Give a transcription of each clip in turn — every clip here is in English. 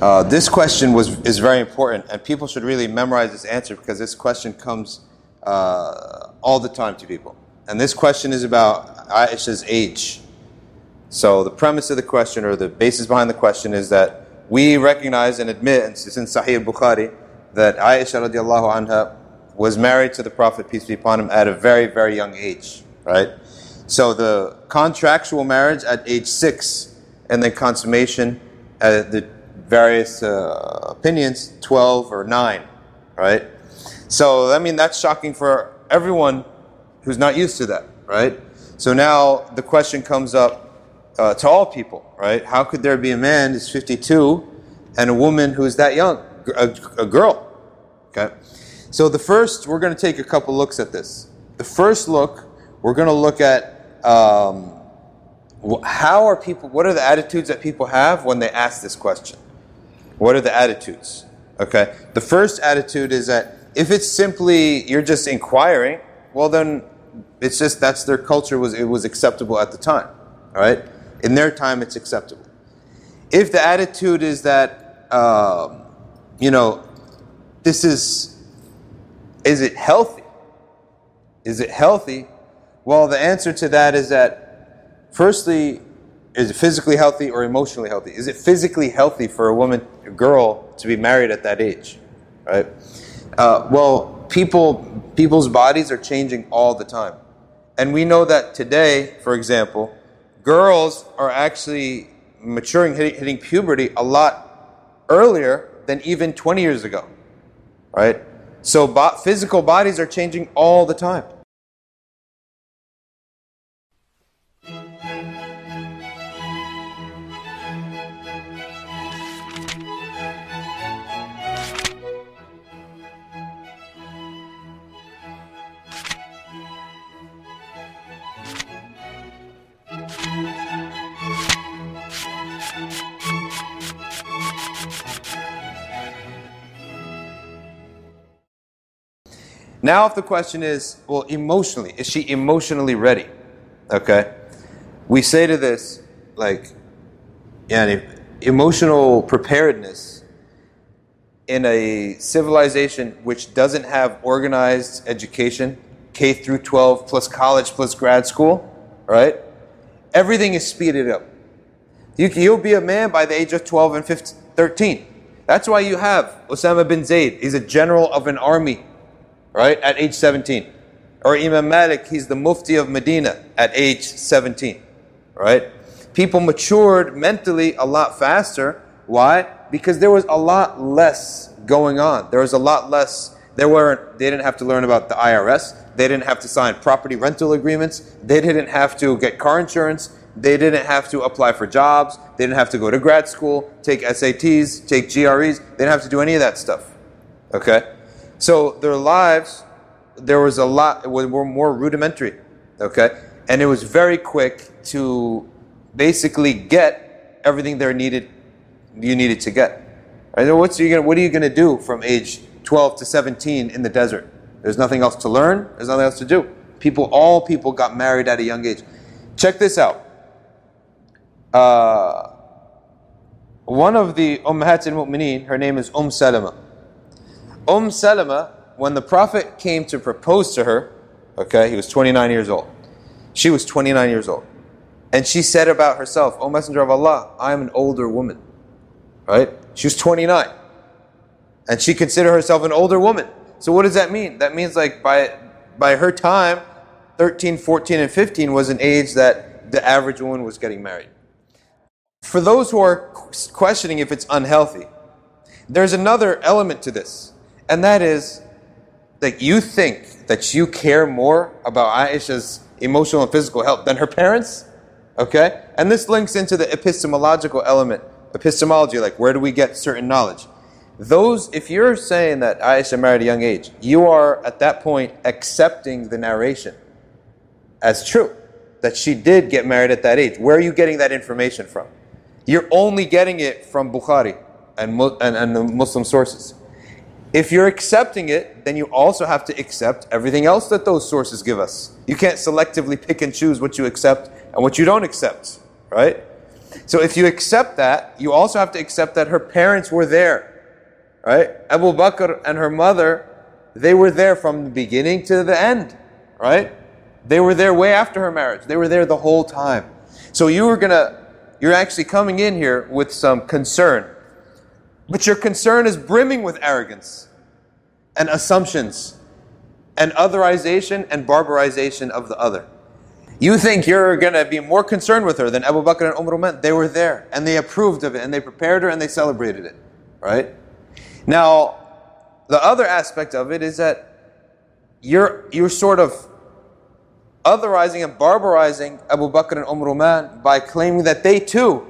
Uh, this question was is very important, and people should really memorize this answer because this question comes uh, all the time to people. And this question is about Aisha's age. So the premise of the question, or the basis behind the question, is that we recognize and admit, and it's Sahih Bukhari, that Aisha radiallahu anha was married to the Prophet peace be upon him at a very very young age, right? So the contractual marriage at age six, and then consummation at the various uh, opinions, 12 or 9, right? So, I mean, that's shocking for everyone who's not used to that, right? So now the question comes up uh, to all people, right? How could there be a man who's 52 and a woman who's that young, a, a girl? Okay. So the first, we're going to take a couple looks at this. The first look, we're going to look at um, how are people, what are the attitudes that people have when they ask this question? What are the attitudes? Okay. The first attitude is that if it's simply you're just inquiring, well then it's just that's their culture was it was acceptable at the time. All right. In their time, it's acceptable. If the attitude is that um, you know this is is it healthy? Is it healthy? Well, the answer to that is that firstly, is it physically healthy or emotionally healthy? Is it physically healthy for a woman, a girl, to be married at that age? Right? Uh, well, people, people's bodies are changing all the time. And we know that today, for example, girls are actually maturing, hitting, hitting puberty a lot earlier than even 20 years ago. Right? So bo- physical bodies are changing all the time. Now, if the question is, well, emotionally, is she emotionally ready? Okay. We say to this, like, yeah, emotional preparedness in a civilization which doesn't have organized education, K through 12 plus college plus grad school, right? Everything is speeded up. You, you'll be a man by the age of 12 and 15, 13. That's why you have Osama bin Zayd. He's a general of an army right, at age 17. Or Imam Malik, he's the mufti of Medina at age 17, right? People matured mentally a lot faster. Why? Because there was a lot less going on. There was a lot less. There weren't. They didn't have to learn about the IRS. They didn't have to sign property rental agreements. They didn't have to get car insurance. They didn't have to apply for jobs. They didn't have to go to grad school, take SATs, take GREs. They didn't have to do any of that stuff. Okay? So their lives, there was a lot, were more rudimentary, okay? And it was very quick to basically get everything they needed, you needed to get. Right? What's you gonna, what are you going to do from age 12 to 17 in the desert? There's nothing else to learn. There's nothing else to do. People, all people got married at a young age. Check this out. Uh, one of the Ummahat al-Mu'mineen, her name is Umm Salama. Umm Salama, when the Prophet came to propose to her, okay, he was 29 years old. She was 29 years old. And she said about herself, O Messenger of Allah, I am an older woman. Right? She was 29. And she considered herself an older woman. So what does that mean? That means like by by her time, 13, 14, and 15 was an age that the average woman was getting married. For those who are questioning if it's unhealthy, there's another element to this. And that is that you think that you care more about Aisha's emotional and physical health than her parents? Okay? And this links into the epistemological element. Epistemology, like where do we get certain knowledge? Those, if you're saying that Aisha married a young age, you are at that point accepting the narration as true. That she did get married at that age. Where are you getting that information from? You're only getting it from Bukhari and, and, and the Muslim sources If you're accepting it, then you also have to accept everything else that those sources give us. You can't selectively pick and choose what you accept and what you don't accept, right? So if you accept that, you also have to accept that her parents were there, right? Abu Bakr and her mother, they were there from the beginning to the end, right? They were there way after her marriage. They were there the whole time. So you were gonna, you're actually coming in here with some concern. But your concern is brimming with arrogance and assumptions and otherization and barbarization of the other. You think you're going to be more concerned with her than Abu Bakr and Umar meant. They were there and they approved of it and they prepared her and they celebrated it. Right? Now, the other aspect of it is that you're, you're sort of otherizing and barbarizing Abu Bakr and Ruman by claiming that they too,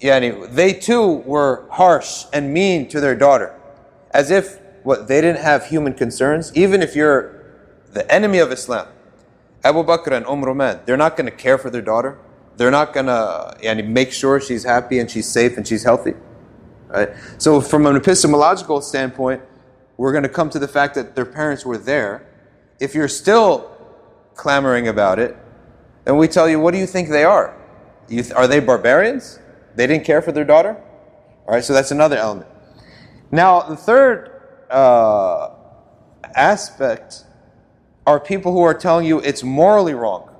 yani, they too were harsh and mean to their daughter. As if what they didn't have human concerns, even if you're the enemy of Islam Abu Bakr and Umm they're not going to care for their daughter. They're not going to yani, make sure she's happy and she's safe and she's healthy. Right? So, from an epistemological standpoint, we're going to come to the fact that their parents were there. If you're still clamoring about it, then we tell you, what do you think they are? You th- are they barbarians? They didn't care for their daughter? All right, so that's another element. Now, the third uh, aspect are people who are telling you it's morally wrong.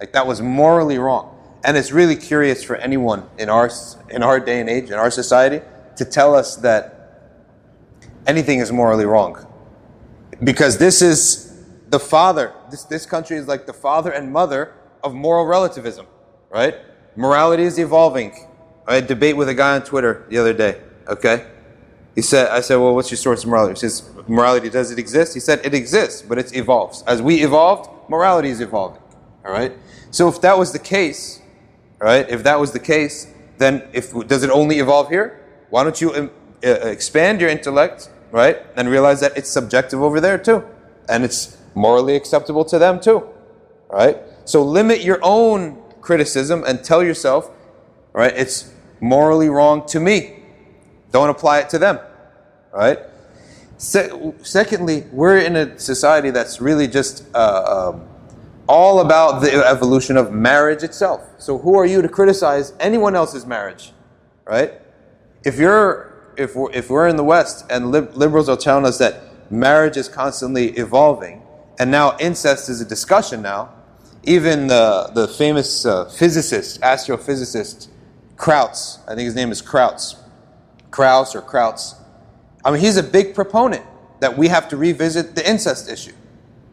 Like that was morally wrong. And it's really curious for anyone in our, in our day and age, in our society, to tell us that anything is morally wrong. Because this is the father, this, this country is like the father and mother of moral relativism, right? Morality is evolving. I had a debate with a guy on Twitter the other day, okay? He said, I said, well, what's your source of morality? He says, morality, does it exist? He said, it exists, but it evolves. As we evolved, morality is evolving. All right? So if that was the case, right, if that was the case, then if, does it only evolve here? Why don't you um, uh, expand your intellect, right, and realize that it's subjective over there too, and it's morally acceptable to them too, all right? So limit your own criticism and tell yourself, right, it's morally wrong to me. Don't apply it to them. Right? Se- secondly, we're in a society that's really just uh, um, all about the evolution of marriage itself. So who are you to criticize anyone else's marriage? Right? If you're if we're, if we're in the West and lib- liberals are telling us that marriage is constantly evolving, and now incest is a discussion now, even the, the famous uh, physicist, astrophysicist, Krauss, I think his name is Krauss, Krauss or Krauts. I mean, he's a big proponent that we have to revisit the incest issue,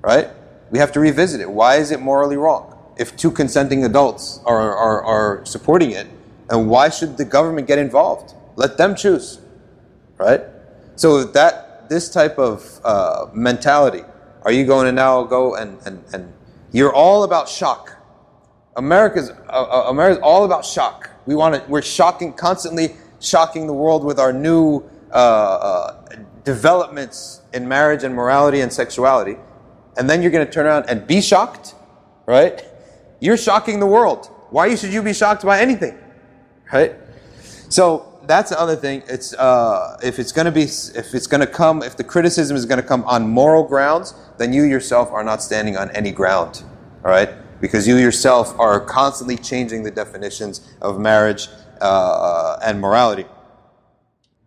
right? We have to revisit it. Why is it morally wrong if two consenting adults are, are, are supporting it? And why should the government get involved? Let them choose, right? So that this type of uh, mentality, are you going to now go and, and, and you're all about shock. America's, uh, uh America's all about shock. We want to, we're shocking, constantly shocking the world with our new uh, uh, developments in marriage and morality and sexuality, and then you're going to turn around and be shocked, right? You're shocking the world. Why should you be shocked by anything, right? So that's the other thing. It's uh, if it's going to be, if it's going to come, if the criticism is going to come on moral grounds, then you yourself are not standing on any ground, all right? Because you yourself are constantly changing the definitions of marriage uh, and morality.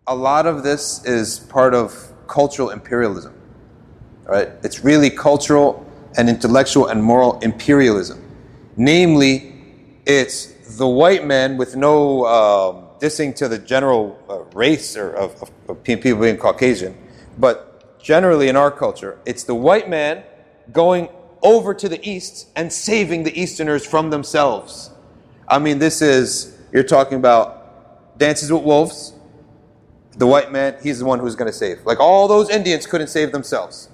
A lot of this is part of cultural imperialism. Right? It's really cultural and intellectual and moral imperialism. Namely, it's the white man with no um, dissing to the general uh, race or of, of, of people being Caucasian, but generally in our culture, it's the white man going over to the east and saving the Easterners from themselves. I mean, this is you're talking about Dances with Wolves, the white man, he's the one who's going to save. Like all those Indians couldn't save themselves.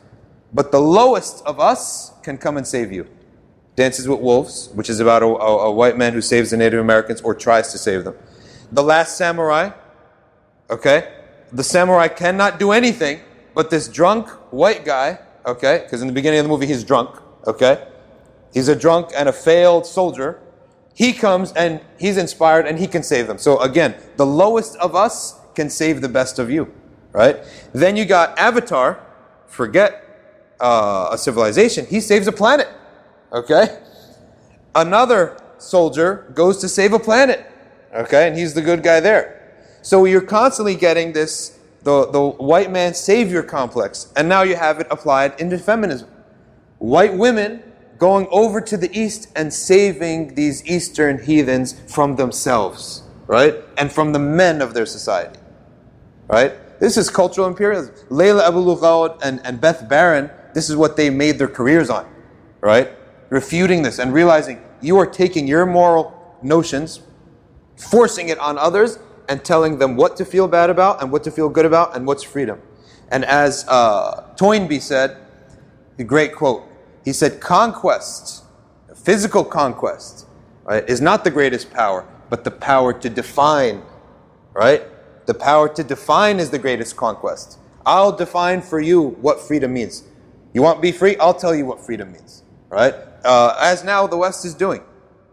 But the lowest of us can come and save you. Dances with Wolves, which is about a, a, a white man who saves the Native Americans or tries to save them. The Last Samurai, okay? The samurai cannot do anything, but this drunk white guy, okay? Because in the beginning of the movie, he's drunk, okay? He's a drunk and a failed soldier he comes and he's inspired and he can save them. So again, the lowest of us can save the best of you. right? Then you got Avatar, forget uh, a civilization, he saves a planet, okay? Another soldier goes to save a planet, okay? And he's the good guy there. So you're constantly getting this, the, the white man savior complex, and now you have it applied into feminism. White women going over to the east and saving these eastern heathens from themselves, right? And from the men of their society, right? This is cultural imperialism. Lila Abu Lughod and, and Beth Baron, this is what they made their careers on, right? Refuting this and realizing you are taking your moral notions, forcing it on others, and telling them what to feel bad about and what to feel good about and what's freedom. And as uh, Toynbee said, the great quote, he said, conquest, physical conquest, right, is not the greatest power, but the power to define, right? The power to define is the greatest conquest. I'll define for you what freedom means. You want to be free? I'll tell you what freedom means, right? Uh, as now the West is doing.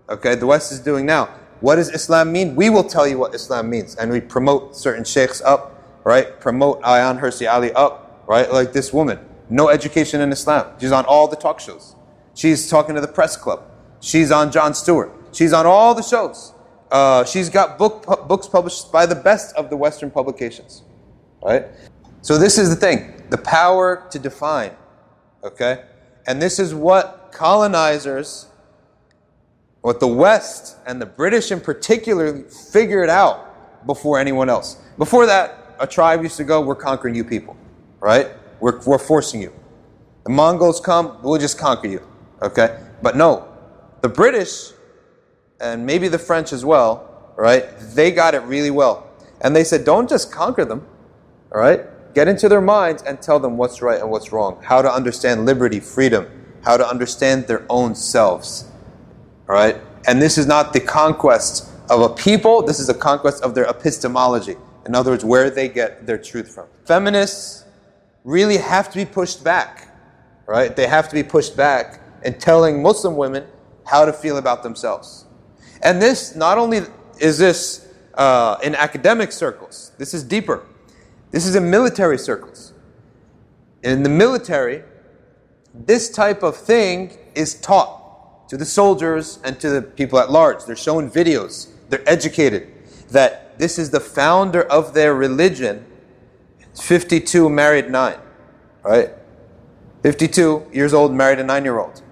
Okay, the West is doing now. What does Islam mean? We will tell you what Islam means. And we promote certain sheikhs up, right? Promote Ayaan Hirsi Ali up, right? Like this woman. No education in Islam. She's on all the talk shows. She's talking to the press club. She's on Jon Stewart. She's on all the shows. Uh, she's got book, pu- books published by the best of the Western publications, right? So this is the thing: the power to define. Okay, and this is what colonizers, what the West and the British in particular figured out before anyone else. Before that, a tribe used to go, "We're conquering you people," right? We're, we're forcing you. The Mongols come, we'll just conquer you. Okay? But no, the British, and maybe the French as well, right? They got it really well. And they said, don't just conquer them, all right? Get into their minds and tell them what's right and what's wrong, how to understand liberty, freedom, how to understand their own selves, all right? And this is not the conquest of a people, this is a conquest of their epistemology. In other words, where they get their truth from. Feminists really have to be pushed back, right? They have to be pushed back in telling Muslim women how to feel about themselves. And this, not only is this uh, in academic circles, this is deeper. This is in military circles. In the military, this type of thing is taught to the soldiers and to the people at large. They're shown videos, they're educated that this is the founder of their religion 52 married 9, right? 52 years old married a 9-year-old.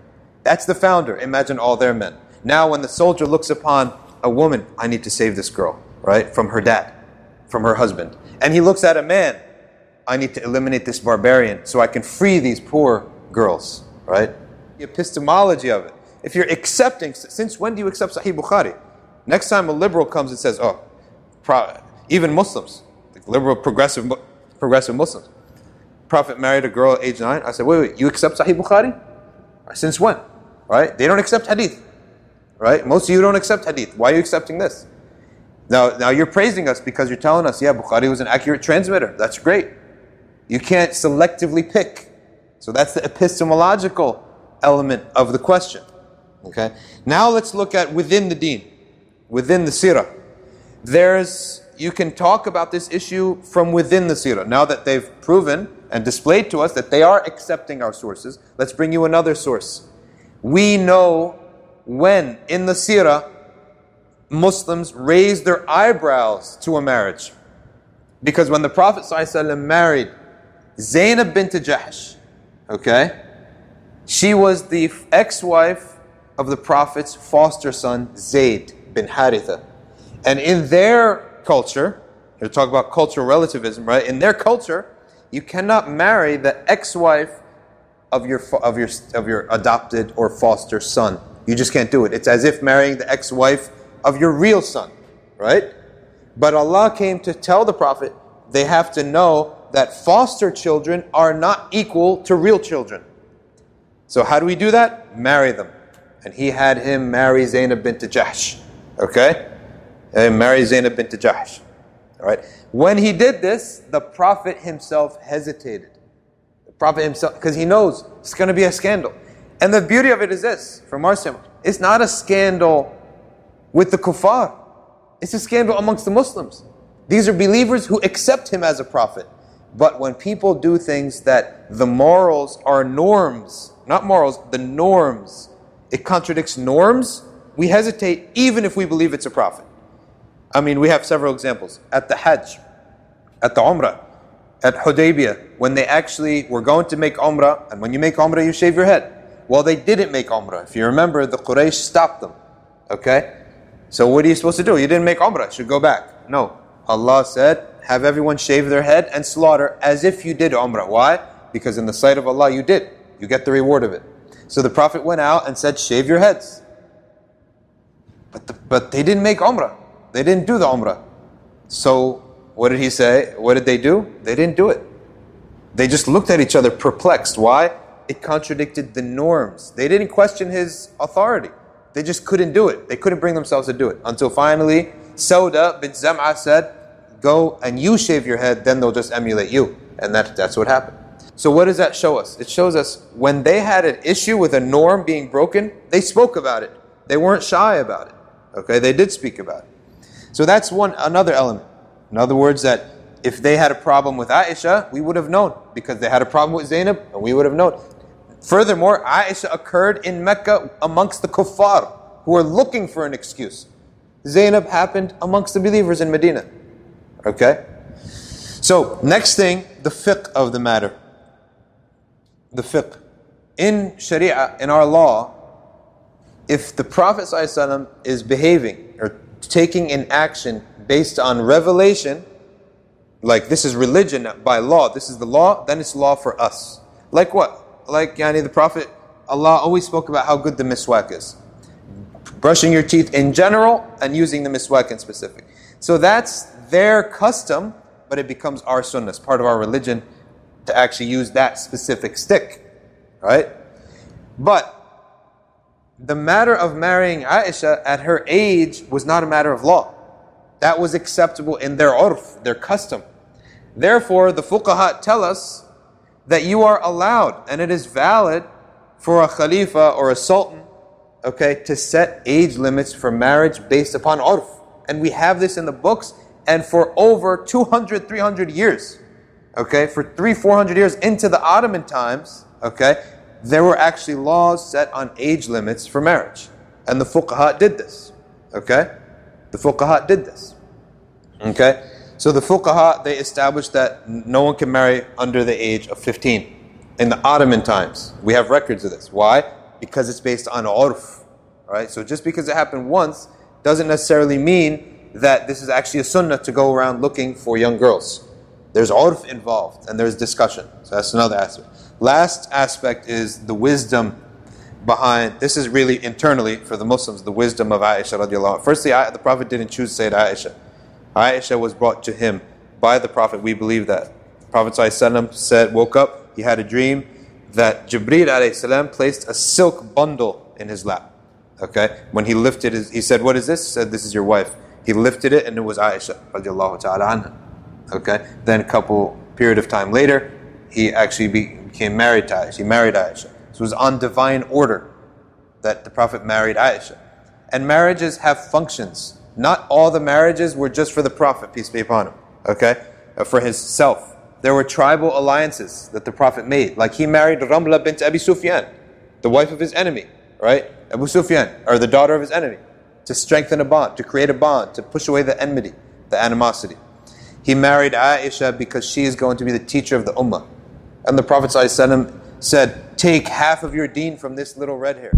That's the founder. Imagine all their men. Now when the soldier looks upon a woman, I need to save this girl, right? From her dad, from her husband. And he looks at a man, I need to eliminate this barbarian so I can free these poor girls, right? The epistemology of it. If you're accepting, since when do you accept Sahih Bukhari? Next time a liberal comes and says, oh, even Muslims, liberal progressive progressive Muslims. Prophet married a girl at age nine. I said, wait, wait, you accept Sahih Bukhari? Since when? Right? They don't accept hadith. Right? Most of you don't accept hadith. Why are you accepting this? Now, now you're praising us because you're telling us, yeah, Bukhari was an accurate transmitter. That's great. You can't selectively pick. So that's the epistemological element of the question. Okay? Now let's look at within the deen, within the seerah. There's you can talk about this issue from within the seerah. Now that they've proven and displayed to us that they are accepting our sources, let's bring you another source. We know when in the seerah Muslims raised their eyebrows to a marriage. Because when the Prophet ﷺ married Zainab bint Jahsh, okay, she was the ex-wife of the Prophet's foster son Zayd bin Haritha. And in their culture, you talk about cultural relativism, right? In their culture, you cannot marry the ex-wife of your of your of your adopted or foster son. You just can't do it. It's as if marrying the ex-wife of your real son, right? But Allah came to tell the Prophet they have to know that foster children are not equal to real children. So how do we do that? Marry them. And he had him marry Zainab bint Jahsh. Okay? Uh, and marry Zainab bint Jahsh. All right. When he did this, the Prophet himself hesitated. The Prophet himself, because he knows it's going to be a scandal. And the beauty of it is this, from our standpoint, it's not a scandal with the kuffar. It's a scandal amongst the Muslims. These are believers who accept him as a prophet. But when people do things that the morals are norms, not morals, the norms, it contradicts norms, we hesitate even if we believe it's a prophet. I mean, we have several examples. At the Hajj, at the Umrah, at Hudaybiyah, when they actually were going to make Umrah, and when you make Umrah, you shave your head. Well, they didn't make Umrah. If you remember, the Quraysh stopped them. Okay? So what are you supposed to do? You didn't make Umrah, you should go back. No. Allah said, have everyone shave their head and slaughter as if you did Umrah. Why? Because in the sight of Allah, you did. You get the reward of it. So the Prophet went out and said, shave your heads. But, the, but they didn't make Umrah. They didn't do the Umrah. So what did he say? What did they do? They didn't do it. They just looked at each other perplexed. Why? It contradicted the norms. They didn't question his authority. They just couldn't do it. They couldn't bring themselves to do it. Until finally, Sauda bin Zam'a said, Go and you shave your head, then they'll just emulate you. And that, that's what happened. So, what does that show us? It shows us when they had an issue with a norm being broken, they spoke about it. They weren't shy about it. Okay, they did speak about it. So, that's one another element. In other words, that if they had a problem with Aisha, we would have known because they had a problem with Zainab, and we would have known. Furthermore, Aisha occurred in Mecca amongst the kuffar who were looking for an excuse. Zainab happened amongst the believers in Medina. Okay? So, next thing, the fiqh of the matter. The fiqh. In Sharia, in our law, if the Prophet ﷺ is behaving or taking an action based on revelation, like this is religion by law, this is the law, then it's law for us. Like what? like yani the Prophet, Allah always spoke about how good the miswak is. Brushing your teeth in general and using the miswak in specific. So that's their custom, but it becomes our sunnah, it's part of our religion to actually use that specific stick. Right? But the matter of marrying Aisha at her age was not a matter of law. That was acceptable in their urf, their custom. Therefore, the fuqaha tell us that you are allowed and it is valid for a khalifa or a sultan, okay, to set age limits for marriage based upon urf. And we have this in the books and for over 200, 300 years, okay, for three, 400 years into the Ottoman times, okay, there were actually laws set on age limits for marriage. And the fuqaha did this, okay? The fuqaha did this, okay? So the fuqaha, they established that no one can marry under the age of 15 in the Ottoman times. We have records of this. Why? Because it's based on urf. Right? So just because it happened once doesn't necessarily mean that this is actually a sunnah to go around looking for young girls. There's urf involved and there's discussion. So that's another aspect. Last aspect is the wisdom behind this is really internally for the Muslims, the wisdom of Aisha radiallahu Firstly, the Prophet didn't choose Sayyid Aisha. Aisha was brought to him by the Prophet. We believe that. The Prophet said, woke up, he had a dream that Jibreel ﷺ placed a silk bundle in his lap. Okay? When he lifted his, he said, What is this? He said, This is your wife. He lifted it and it was Aisha. Ta'ala anha. Okay? Then a couple period of time later, he actually became married to Aisha. He married Aisha. It was on divine order that the Prophet married Aisha. And marriages have functions. Not all the marriages were just for the Prophet, peace be upon him, okay? Uh, for his self. There were tribal alliances that the Prophet made. Like he married Ramla bint Abi Sufyan, the wife of his enemy, right? Abu Sufyan, or the daughter of his enemy, to strengthen a bond, to create a bond, to push away the enmity, the animosity. He married Aisha because she is going to be the teacher of the Ummah. And the Prophet said, Take half of your deen from this little red hair.